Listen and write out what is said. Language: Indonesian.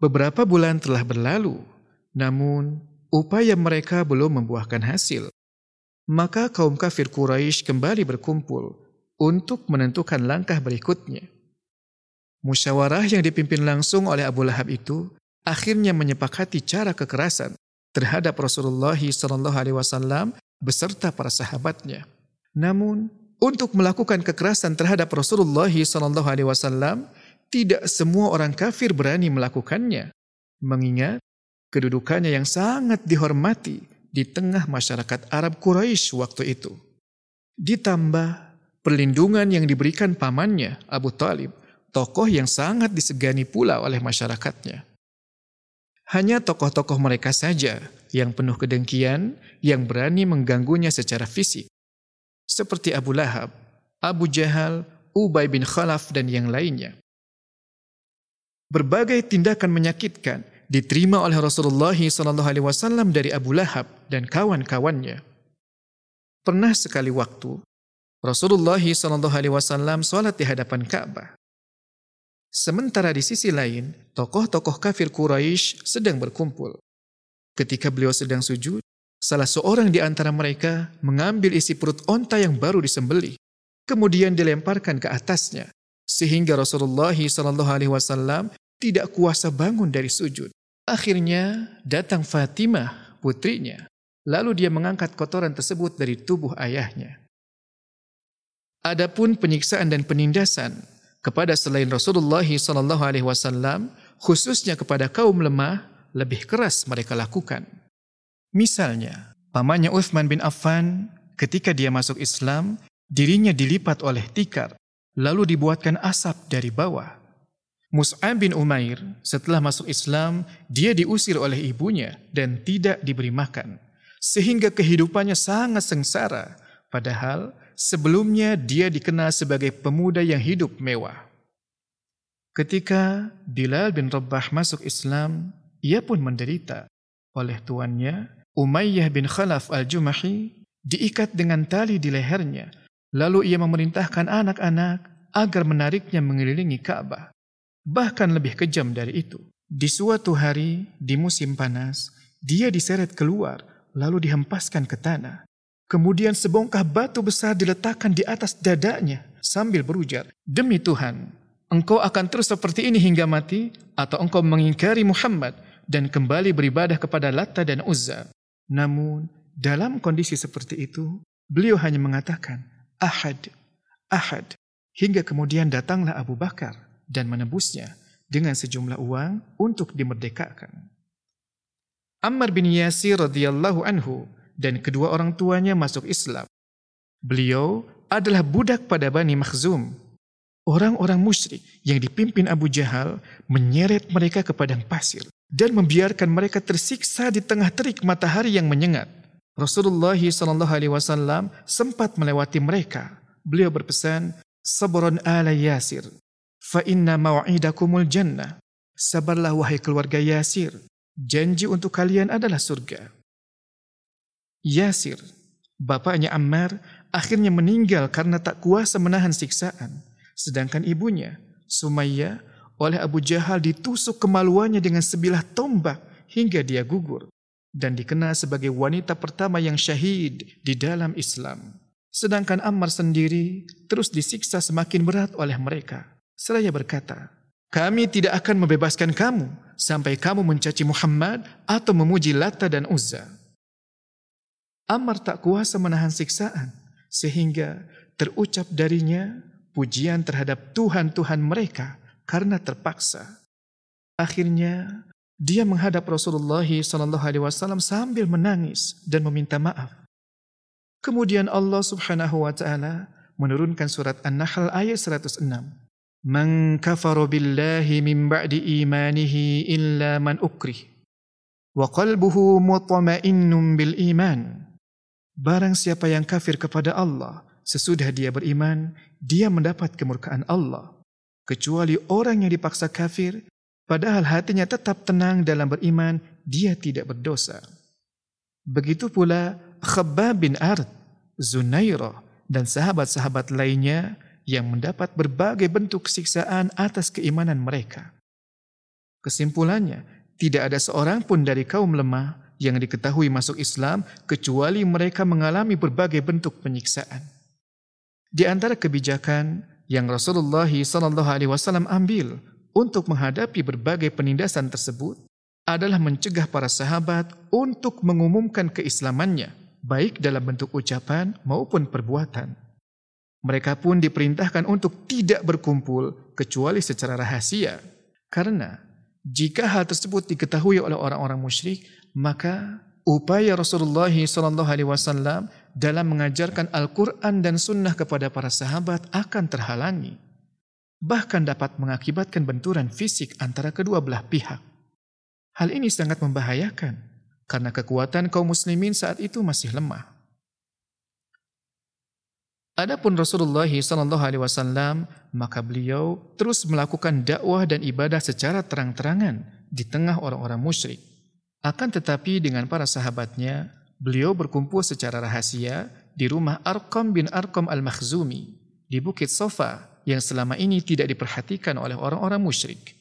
Beberapa bulan telah berlalu, namun upaya mereka belum membuahkan hasil. Maka kaum kafir Quraisy kembali berkumpul untuk menentukan langkah berikutnya. Musyawarah yang dipimpin langsung oleh Abu Lahab itu akhirnya menyepakati cara kekerasan terhadap Rasulullah SAW beserta para sahabatnya. Namun, untuk melakukan kekerasan terhadap Rasulullah SAW, tidak semua orang kafir berani melakukannya, mengingat kedudukannya yang sangat dihormati di tengah masyarakat Arab Quraisy waktu itu. Ditambah perlindungan yang diberikan pamannya Abu Talib, tokoh yang sangat disegani pula oleh masyarakatnya. Hanya tokoh-tokoh mereka saja yang penuh kedengkian yang berani mengganggunya secara fisik. Seperti Abu Lahab, Abu Jahal, Ubay bin Khalaf dan yang lainnya. Berbagai tindakan menyakitkan diterima oleh Rasulullah SAW dari Abu Lahab dan kawan-kawannya. Pernah sekali waktu Rasulullah SAW sholat di hadapan Ka'bah. Sementara di sisi lain, tokoh-tokoh kafir Quraisy sedang berkumpul. Ketika beliau sedang sujud, salah seorang di antara mereka mengambil isi perut onta yang baru disembelih, kemudian dilemparkan ke atasnya, sehingga Rasulullah SAW tidak kuasa bangun dari sujud. Akhirnya datang Fatimah, putrinya. Lalu dia mengangkat kotoran tersebut dari tubuh ayahnya. Adapun penyiksaan dan penindasan kepada selain Rasulullah sallallahu alaihi wasallam, khususnya kepada kaum lemah, lebih keras mereka lakukan. Misalnya, pamannya Uthman bin Affan ketika dia masuk Islam, dirinya dilipat oleh tikar, lalu dibuatkan asap dari bawah. Mus'ab bin Umair setelah masuk Islam, dia diusir oleh ibunya dan tidak diberi makan. Sehingga kehidupannya sangat sengsara. Padahal sebelumnya dia dikenal sebagai pemuda yang hidup mewah. Ketika Bilal bin Rabah masuk Islam, ia pun menderita. Oleh tuannya, Umayyah bin Khalaf al-Jumahi diikat dengan tali di lehernya. Lalu ia memerintahkan anak-anak agar menariknya mengelilingi Ka'bah. Bahkan lebih kejam dari itu. Di suatu hari, di musim panas, dia diseret keluar, lalu dihempaskan ke tanah. Kemudian sebongkah batu besar diletakkan di atas dadanya sambil berujar, Demi Tuhan, engkau akan terus seperti ini hingga mati, atau engkau mengingkari Muhammad dan kembali beribadah kepada Latta dan Uzza. Namun, dalam kondisi seperti itu, beliau hanya mengatakan, Ahad, Ahad. Hingga kemudian datanglah Abu Bakar dan menebusnya dengan sejumlah uang untuk dimerdekakan. Ammar bin Yasir radhiyallahu anhu dan kedua orang tuanya masuk Islam. Beliau adalah budak pada Bani Makhzum. Orang-orang musyrik yang dipimpin Abu Jahal menyeret mereka ke padang pasir dan membiarkan mereka tersiksa di tengah terik matahari yang menyengat. Rasulullah SAW sempat melewati mereka. Beliau berpesan, Sabron ala Yasir, Fa inna maw'idakumul jannah. Sabarlah wahai keluarga Yasir. Janji untuk kalian adalah surga. Yasir, bapaknya Ammar, akhirnya meninggal karena tak kuasa menahan siksaan. Sedangkan ibunya, Sumayyah, oleh Abu Jahal ditusuk kemaluannya dengan sebilah tombak hingga dia gugur dan dikenal sebagai wanita pertama yang syahid di dalam Islam. Sedangkan Ammar sendiri terus disiksa semakin berat oleh mereka. Seraya berkata, kami tidak akan membebaskan kamu sampai kamu mencaci Muhammad atau memuji Lata dan Uzza. Ammar tak kuasa menahan siksaan sehingga terucap darinya pujian terhadap Tuhan-Tuhan mereka karena terpaksa. Akhirnya dia menghadap Rasulullah SAW sambil menangis dan meminta maaf. Kemudian Allah Subhanahu wa taala menurunkan surat An-Nahl ayat 106. Man kafara billahi min ba'di imanihi illa man ukrih. Wa qalbuhu mutmainnun bil iman. Barang siapa yang kafir kepada Allah, sesudah dia beriman, dia mendapat kemurkaan Allah. Kecuali orang yang dipaksa kafir, padahal hatinya tetap tenang dalam beriman, dia tidak berdosa. Begitu pula Khabbab bin Ard, Zunairah, dan sahabat-sahabat lainnya yang mendapat berbagai bentuk siksaan atas keimanan mereka. Kesimpulannya, tidak ada seorang pun dari kaum lemah yang diketahui masuk Islam kecuali mereka mengalami berbagai bentuk penyiksaan. Di antara kebijakan yang Rasulullah SAW ambil untuk menghadapi berbagai penindasan tersebut adalah mencegah para sahabat untuk mengumumkan keislamannya, baik dalam bentuk ucapan maupun perbuatan. Mereka pun diperintahkan untuk tidak berkumpul kecuali secara rahasia, karena jika hal tersebut diketahui oleh orang-orang musyrik, maka upaya Rasulullah SAW dalam mengajarkan Al-Quran dan Sunnah kepada para sahabat akan terhalangi, bahkan dapat mengakibatkan benturan fisik antara kedua belah pihak. Hal ini sangat membahayakan karena kekuatan kaum muslimin saat itu masih lemah. Adapun Rasulullah SAW, maka beliau terus melakukan dakwah dan ibadah secara terang-terangan di tengah orang-orang musyrik. Akan tetapi dengan para sahabatnya, beliau berkumpul secara rahasia di rumah Arqam bin Arqam al-Makhzumi di Bukit Sofa yang selama ini tidak diperhatikan oleh orang-orang musyrik.